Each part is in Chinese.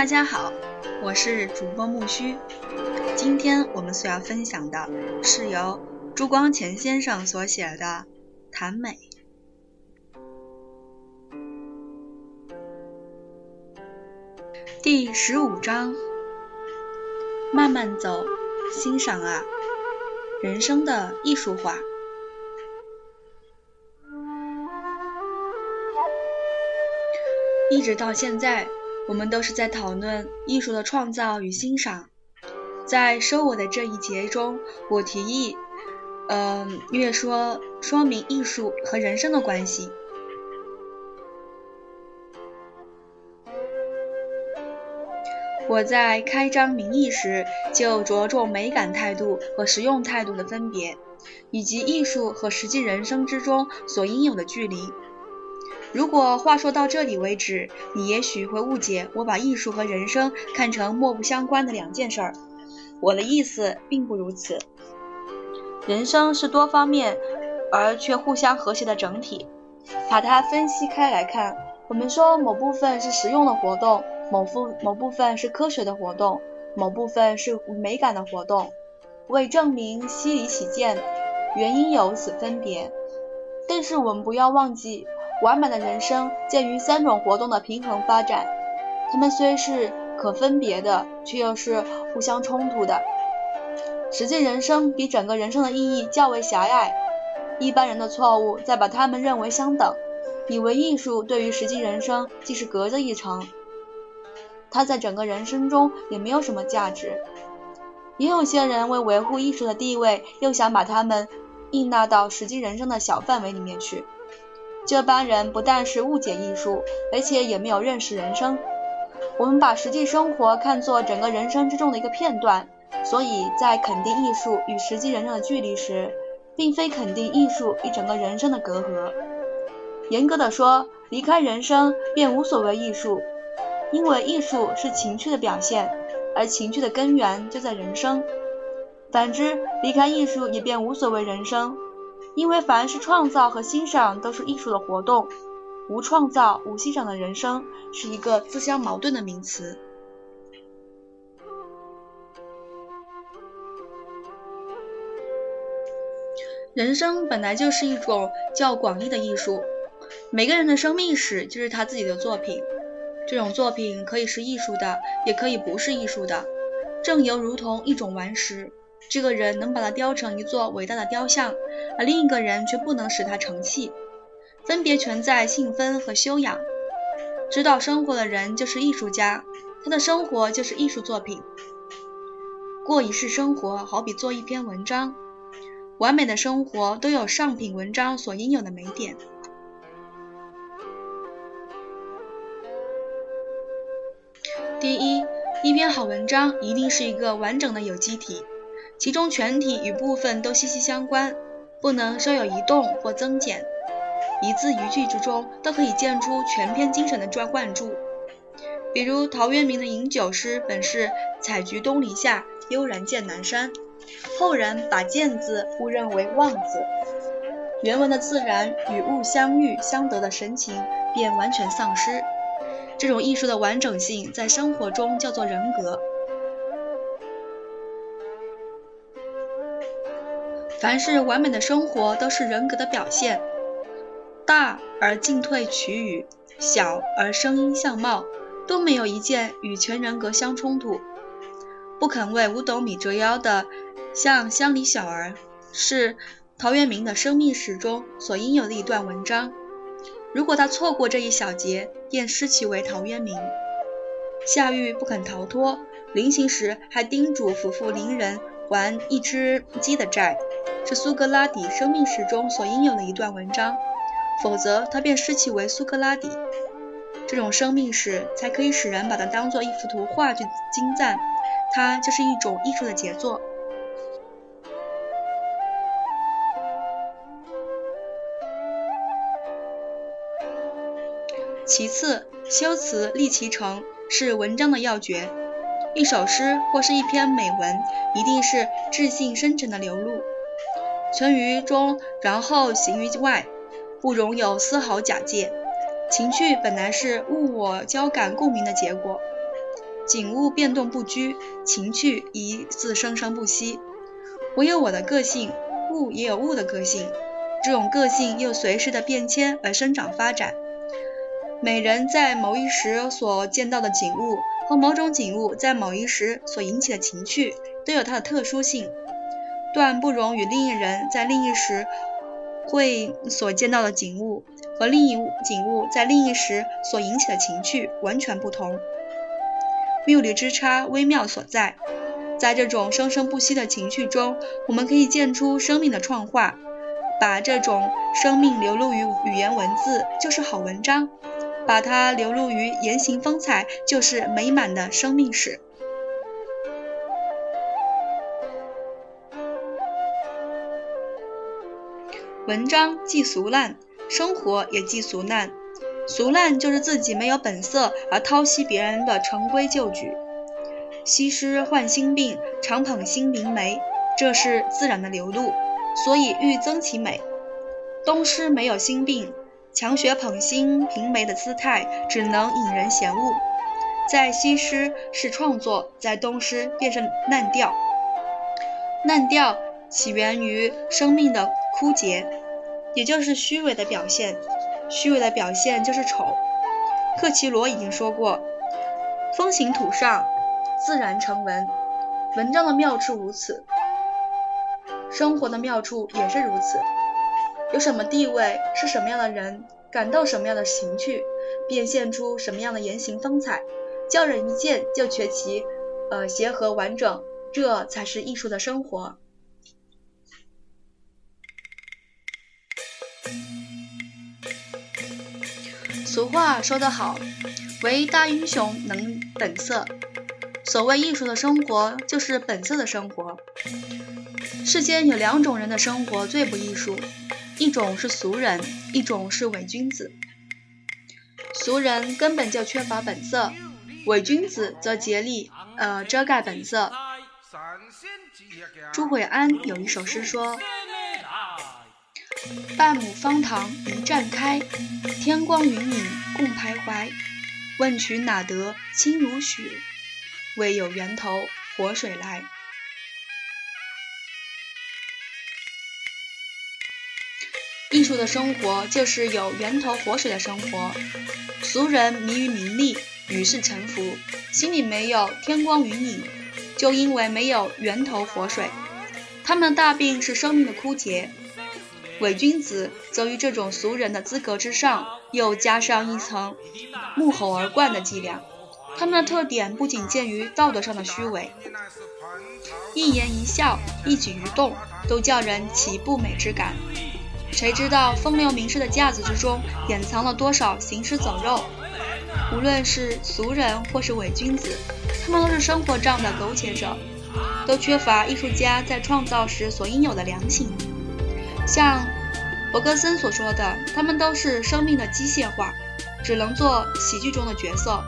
大家好，我是主播木须。今天我们所要分享的是由朱光潜先生所写的《谈美》第十五章：慢慢走，欣赏啊，人生的艺术化。一直到现在。我们都是在讨论艺术的创造与欣赏。在收我的这一节中，我提议，嗯，略说说明艺术和人生的关系。我在开章明义时就着重美感态度和实用态度的分别，以及艺术和实际人生之中所应有的距离。如果话说到这里为止，你也许会误解我把艺术和人生看成莫不相关的两件事儿。我的意思并不如此。人生是多方面而却互相和谐的整体。把它分析开来看，我们说某部分是实用的活动，某部某部分是科学的活动，某部分是美感的活动。为证明稀里起见，原因有此分别。但是我们不要忘记。完满的人生鉴于三种活动的平衡发展，它们虽是可分别的，却又是互相冲突的。实际人生比整个人生的意义较为狭隘，一般人的错误在把它们认为相等，以为艺术对于实际人生既是隔着一层，它在整个人生中也没有什么价值。也有些人为维护艺术的地位，又想把它们应纳到实际人生的小范围里面去。这帮人不但是误解艺术，而且也没有认识人生。我们把实际生活看作整个人生之中的一个片段，所以在肯定艺术与实际人生的距离时，并非肯定艺术与整个人生的隔阂。严格的说，离开人生便无所谓艺术，因为艺术是情趣的表现，而情趣的根源就在人生。反之，离开艺术也便无所谓人生。因为凡是创造和欣赏都是艺术的活动，无创造无欣赏的人生是一个自相矛盾的名词。人生本来就是一种较广义的艺术，每个人的生命史就是他自己的作品，这种作品可以是艺术的，也可以不是艺术的，正犹如同一种顽石。这个人能把它雕成一座伟大的雕像，而另一个人却不能使他成器，分别全在性分和修养。知道生活的人就是艺术家，他的生活就是艺术作品。过一世生活，好比做一篇文章，完美的生活都有上品文章所应有的美点。第一，一篇好文章一定是一个完整的有机体。其中全体与部分都息息相关，不能稍有移动或增减。一字一句之中都可以见出全篇精神的专贯注。比如陶渊明的饮酒诗本是“采菊东篱下，悠然见南山”，后人把“见”字误认为“望”字，原文的自然与物相遇相得的神情便完全丧失。这种艺术的完整性在生活中叫做人格。凡是完美的生活，都是人格的表现。大而进退取语，小而声音相貌，都没有一件与全人格相冲突。不肯为五斗米折腰的，像乡里小儿，是陶渊明的生命史中所应有的一段文章。如果他错过这一小节，便失其为陶渊明。夏玉不肯逃脱，临行时还叮嘱夫妇邻人还一只鸡的债。是苏格拉底生命史中所应有的一段文章，否则他便失其为苏格拉底。这种生命史才可以使人把它当做一幅图画去精赞，它就是一种艺术的杰作。其次，修辞立其成是文章的要诀。一首诗或是一篇美文，一定是质性深沉的流露。存于中，然后行于外，不容有丝毫假借。情趣本来是物我交感共鸣的结果，景物变动不居，情趣疑似生生不息。我有我的个性，物也有物的个性，这种个性又随时的变迁而生长发展。每人在某一时所见到的景物和某种景物在某一时所引起的情趣，都有它的特殊性，断不容与另一人在另一时会所见到的景物和另一景物在另一时所引起的情趣完全不同。谬理之差微妙所在，在这种生生不息的情趣中，我们可以见出生命的创化。把这种生命流露于语言文字，就是好文章。把它流露于言行风采，就是美满的生命史。文章既俗烂，生活也既俗烂。俗烂就是自己没有本色而偷袭别人的成规旧矩。西施患心病，常捧心明眉，这是自然的流露，所以欲增其美。东施没有心病。强学捧心平眉的姿态，只能引人嫌恶。在西施是创作，在东施便是烂调。烂调起源于生命的枯竭，也就是虚伪的表现。虚伪的表现就是丑。克奇罗已经说过：“风行土上，自然成文。”文章的妙处如此，生活的妙处也是如此。有什么地位，是什么样的人，感到什么样的情趣，变现出什么样的言行风采，叫人一见就觉其，呃，协和完整，这才是艺术的生活。俗话说得好，唯大英雄能本色。所谓艺术的生活，就是本色的生活。世间有两种人的生活最不艺术。一种是俗人，一种是伪君子。俗人根本就缺乏本色，伪君子则竭力呃遮盖本色。朱惠安有一首诗说：“半亩方塘一绽开，天光云影共徘徊。问渠哪得清如许？为有源头活水来。”艺术的生活就是有源头活水的生活。俗人迷于名利，与世沉浮，心里没有天光云影，就因为没有源头活水。他们的大病是生命的枯竭。伪君子则于这种俗人的资格之上，又加上一层目吼而冠的伎俩。他们的特点不仅见于道德上的虚伪，一言一笑、一举一动都叫人起不美之感。谁知道风流名士的架子之中掩藏了多少行尸走肉？无论是俗人或是伪君子，他们都是生活上的苟且者，都缺乏艺术家在创造时所应有的良心。像伯格森所说的，他们都是生命的机械化，只能做喜剧中的角色。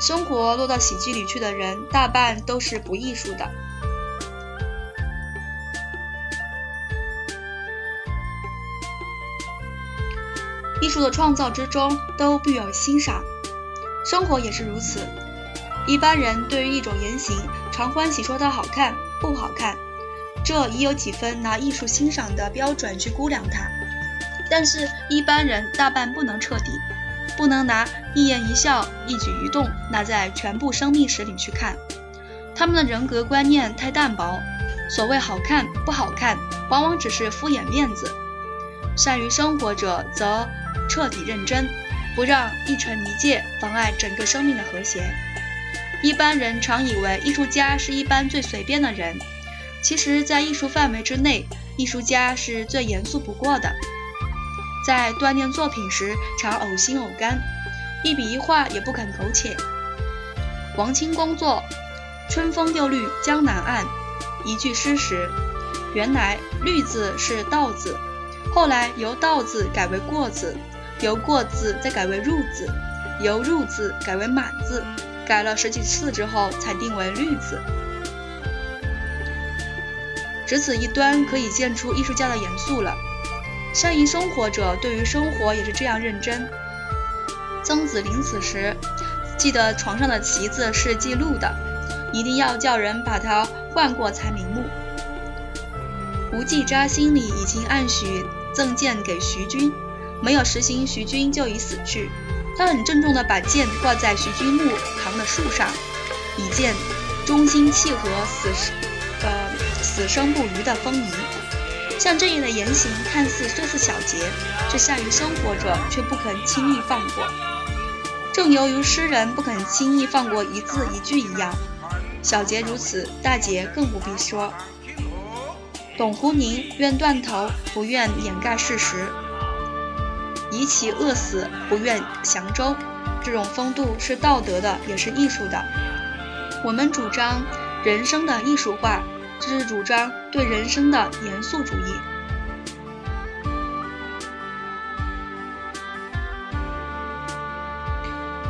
生活落到喜剧里去的人，大半都是不艺术的。艺术的创造之中都必有欣赏，生活也是如此。一般人对于一种言行，常欢喜说它好看不好看，这已有几分拿艺术欣赏的标准去估量它。但是，一般人大半不能彻底，不能拿一言一笑、一举一动拿在全部生命史里去看。他们的人格观念太淡薄，所谓好看不好看，往往只是敷衍面子。善于生活者则。彻底认真，不让一尘一界妨碍整个生命的和谐。一般人常以为艺术家是一般最随便的人，其实，在艺术范围之内，艺术家是最严肃不过的。在锻炼作品时，常呕心呕肝，一笔一画也不肯苟且。王清工作《春风又绿江南岸》一句诗时，原来“绿”字是“道”字，后来由“道”字改为“过”字。由过字再改为入字，由入字改为满字，改了十几次之后才定为绿字。只此一端，可以见出艺术家的严肃了。善于生活者对于生活也是这样认真。曾子临死时，记得床上的旗子是记录的，一定要叫人把它换过才瞑目。吴季札心里已经暗许赠剑给徐君，没有实行，徐君就已死去。他很郑重地把剑挂在徐君墓旁的树上，以见忠心契合、死呃死生不渝的风仪。像这样的言行，看似虽是小节，却善于生活者却不肯轻易放过。正由于诗人不肯轻易放过一字一句一样，小节如此，大节更不必说。董狐宁愿断头，不愿掩盖事实；以其饿死，不愿降周。这种风度是道德的，也是艺术的。我们主张人生的艺术化，这是主张对人生的严肃主义。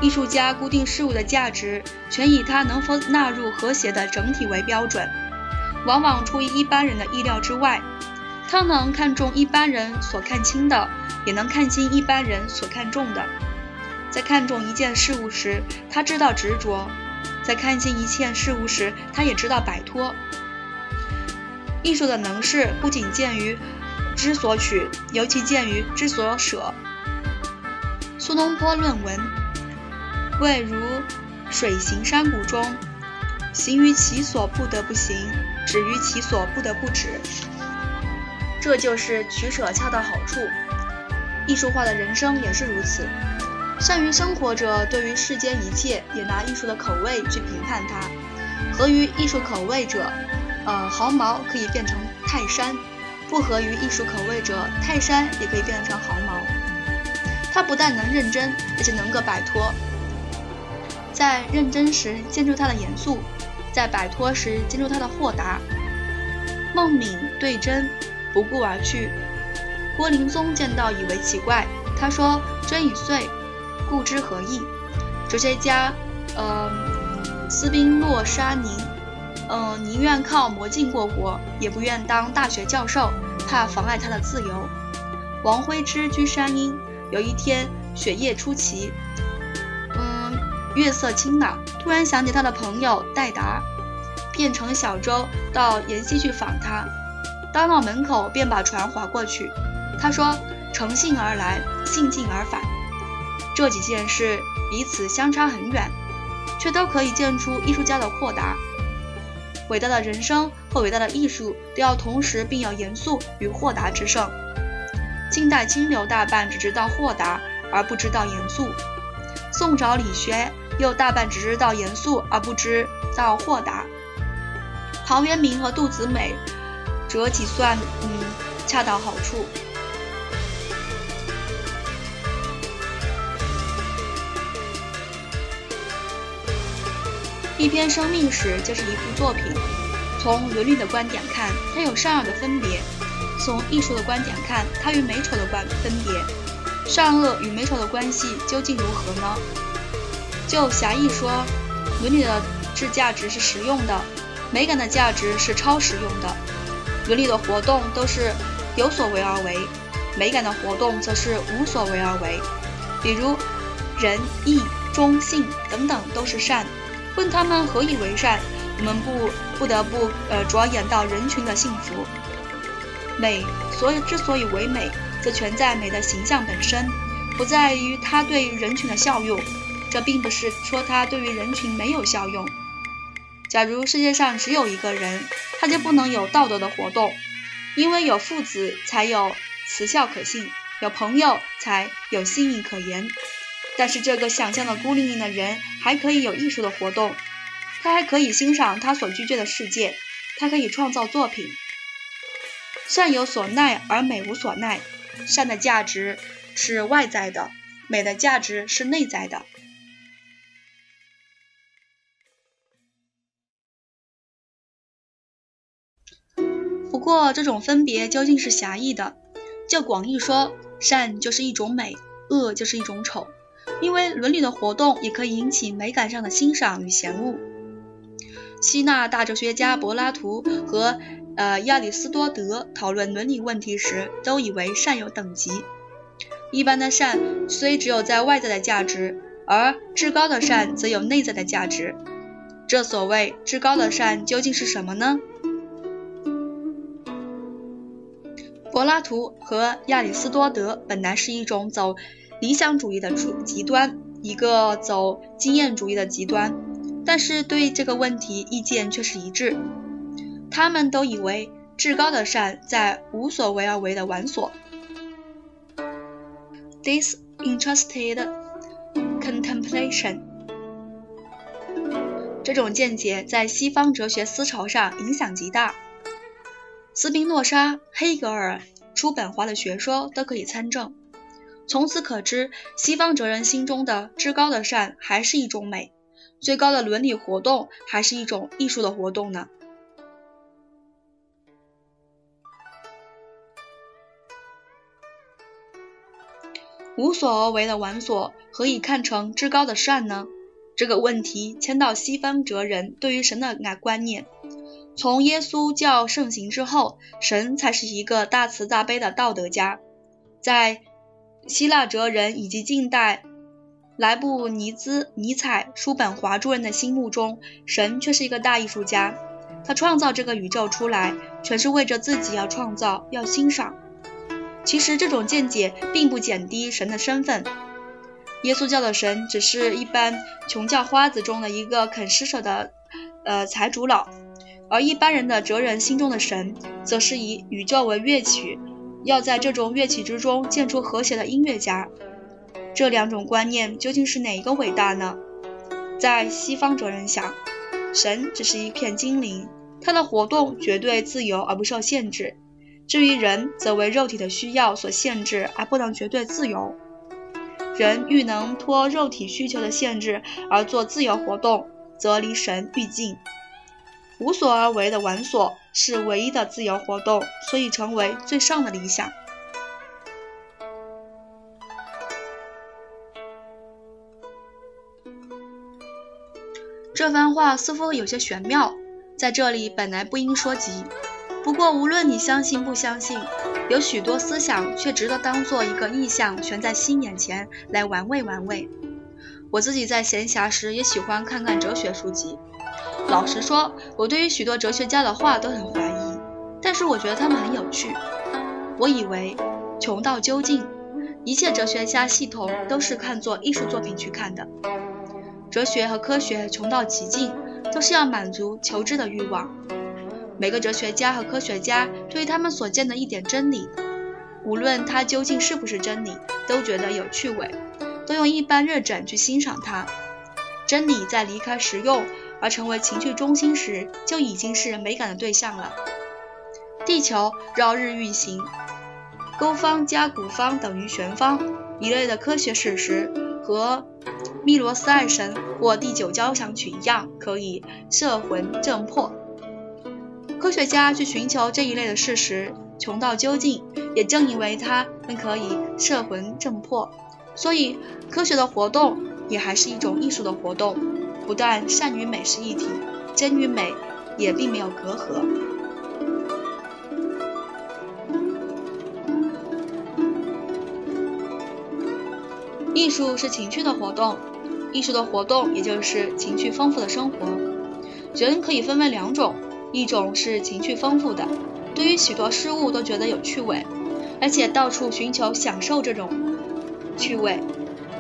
艺术家固定事物的价值，全以它能否纳入和谐的整体为标准。往往出于一般人的意料之外，他能看重一般人所看轻的，也能看清一般人所看重的。在看重一件事物时，他知道执着；在看清一切事物时，他也知道摆脱。艺术的能事不仅见于知所取，尤其见于知所舍。苏东坡论文谓：如水行山谷中。行于其所不得不行，止于其所不得不止。这就是取舍恰到好处。艺术化的人生也是如此。善于生活者，对于世间一切，也拿艺术的口味去评判它。合于艺术口味者，呃，毫毛可以变成泰山；不合于艺术口味者，泰山也可以变成毫毛。他不但能认真，而且能够摆脱。在认真时，见出他的严肃。在摆脱时，见出他的豁达。孟敏对真，不顾而去。郭林宗见到以为奇怪，他说：“真已碎，故之何意？”哲学家，呃，斯宾诺沙宁，嗯，宁愿靠魔镜过活，也不愿当大学教授，怕妨碍他的自由。王徽之居山阴，有一天雪夜初齐。月色清朗，突然想起他的朋友戴达，便乘小舟到沿溪去访他。当到门口，便把船划过去。他说：“乘兴而来，兴尽而返。”这几件事彼此相差很远，却都可以见出艺术家的豁达。伟大的人生和伟大的艺术都要同时并有严肃与豁达之盛。近代清流大半只知道豁达，而不知道严肃。宋朝理学又大半只知道严肃而不知道豁达。陶渊明和杜子美折几算，嗯，恰到好处。一篇生命史就是一部作品。从伦理的观点看，它有善恶的分别；从艺术的观点看，它与美丑的观分别。善恶与美丑的关系究竟如何呢？就狭义说，伦理的质价值是实用的，美感的价值是超实用的。伦理的活动都是有所为而为，美感的活动则是无所为而为。比如仁义忠信等等都是善，问他们何以为善，我们不不得不呃着眼到人群的幸福。美所以之所以为美。则全在美的形象本身，不在于它对人群的效用。这并不是说它对于人群没有效用。假如世界上只有一个人，他就不能有道德的活动，因为有父子才有慈孝可信，有朋友才有信义可言。但是这个想象的孤零零的人还可以有艺术的活动，他还可以欣赏他所居住的世界，他可以创造作品。善有所耐而美无所耐。善的价值是外在的，美的价值是内在的。不过，这种分别究竟是狭义的。就广义说，善就是一种美，恶就是一种丑，因为伦理的活动也可以引起美感上的欣赏与嫌恶。希腊大哲学家柏拉图和。呃，亚里士多德讨论伦理问题时，都以为善有等级。一般的善虽只有在外在的价值，而至高的善则有内在的价值。这所谓至高的善究竟是什么呢？柏拉图和亚里士多德本来是一种走理想主义的极端，一个走经验主义的极端，但是对这个问题意见却是一致。他们都以为至高的善在无所为而为的玩所。Disinterested contemplation。这种见解在西方哲学思潮上影响极大。斯宾诺莎、黑格尔、叔本华的学说都可以参证。从此可知，西方哲人心中的至高的善还是一种美，最高的伦理活动还是一种艺术的活动呢。无所而为的玩所，何以看成至高的善呢？这个问题牵到西方哲人对于神的观念。从耶稣教盛行之后，神才是一个大慈大悲的道德家。在希腊哲人以及近代莱布尼兹、尼采、叔本华诸人的心目中，神却是一个大艺术家。他创造这个宇宙出来，全是为着自己要创造、要欣赏。其实这种见解并不减低神的身份。耶稣教的神只是一般穷叫花子中的一个肯施舍的呃财主佬，而一般人的哲人心中的神，则是以宇宙为乐曲，要在这种乐器之中建出和谐的音乐家。这两种观念究竟是哪一个伟大呢？在西方哲人想，神只是一片精灵，他的活动绝对自由而不受限制；至于人，则为肉体的需要所限制而不能绝对自由。人欲能脱肉体需求的限制而做自由活动，则离神愈近。无所而为的玩所是唯一的自由活动，所以成为最上的理想。这番话似乎有些玄妙，在这里本来不应说及。不过，无论你相信不相信，有许多思想却值得当做一个意象悬在心眼前来玩味玩味。我自己在闲暇时也喜欢看看哲学书籍。老实说，我对于许多哲学家的话都很怀疑，但是我觉得他们很有趣。我以为，穷到究竟，一切哲学家系统都是看作艺术作品去看的。哲学和科学穷到极尽，都是要满足求知的欲望。每个哲学家和科学家对于他们所见的一点真理，无论它究竟是不是真理，都觉得有趣味，都用一般热忱去欣赏它。真理在离开实用而成为情绪中心时，就已经是美感的对象了。地球绕日运行，勾方加古方等于玄方一类的科学事实，和密罗斯爱神或第九交响曲一样，可以摄魂震魄。科学家去寻求这一类的事实，穷到究竟，也正因为他们可以摄魂震魄，所以科学的活动也还是一种艺术的活动。不但善与美是一体，真与美也并没有隔阂。艺术是情趣的活动，艺术的活动也就是情趣丰富的生活。人可以分为两种。一种是情趣丰富的，对于许多事物都觉得有趣味，而且到处寻求享受这种趣味；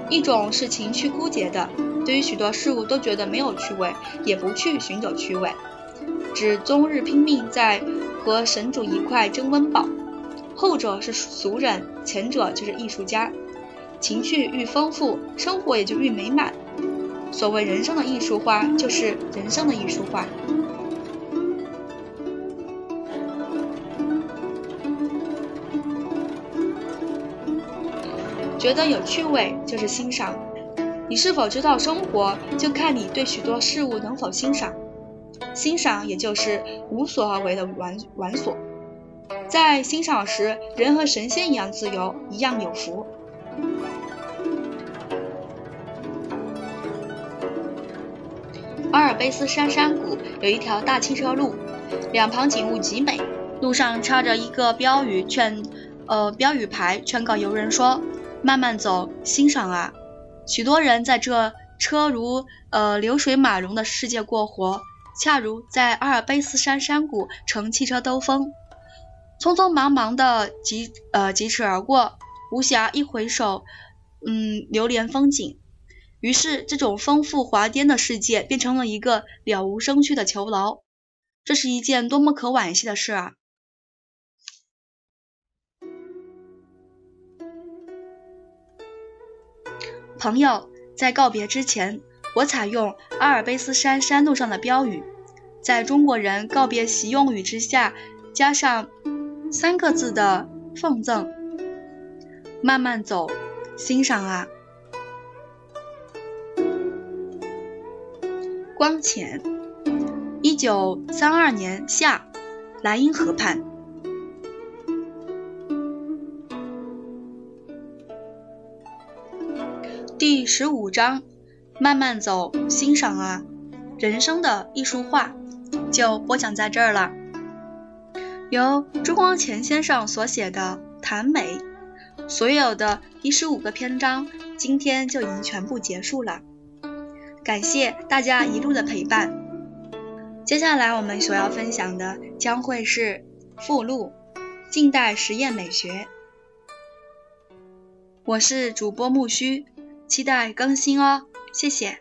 一种是情趣枯竭的，对于许多事物都觉得没有趣味，也不去寻找趣味，只终日拼命在和神主一块争温饱。后者是俗人，前者就是艺术家。情趣愈丰富，生活也就愈美满。所谓人生的艺术化，就是人生的艺术化。觉得有趣味就是欣赏。你是否知道生活，就看你对许多事物能否欣赏。欣赏也就是无所而为的玩玩所。在欣赏时，人和神仙一样自由，一样有福。阿尔卑斯山山谷有一条大汽车路，两旁景物极美。路上插着一个标语劝，呃，标语牌劝告游人说。慢慢走，欣赏啊！许多人在这车如呃流水马龙的世界过活，恰如在阿尔卑斯山山谷乘汽车兜风，匆匆忙忙的疾呃疾驰而过，无暇一回首，嗯流连风景。于是，这种丰富华颠的世界变成了一个了无生趣的囚牢。这是一件多么可惋惜的事啊！朋友，在告别之前，我采用阿尔卑斯山山路上的标语，在中国人告别习用语之下，加上三个字的奉赠：慢慢走，欣赏啊！光潜，一九三二年夏，莱茵河畔。第十五章，慢慢走，欣赏啊，人生的艺术画，就播讲在这儿了。由朱光潜先生所写的《谈美》，所有的第十五个篇章，今天就已经全部结束了。感谢大家一路的陪伴。接下来我们所要分享的将会是附录《近代实验美学》。我是主播木须，期待更新哦，谢谢。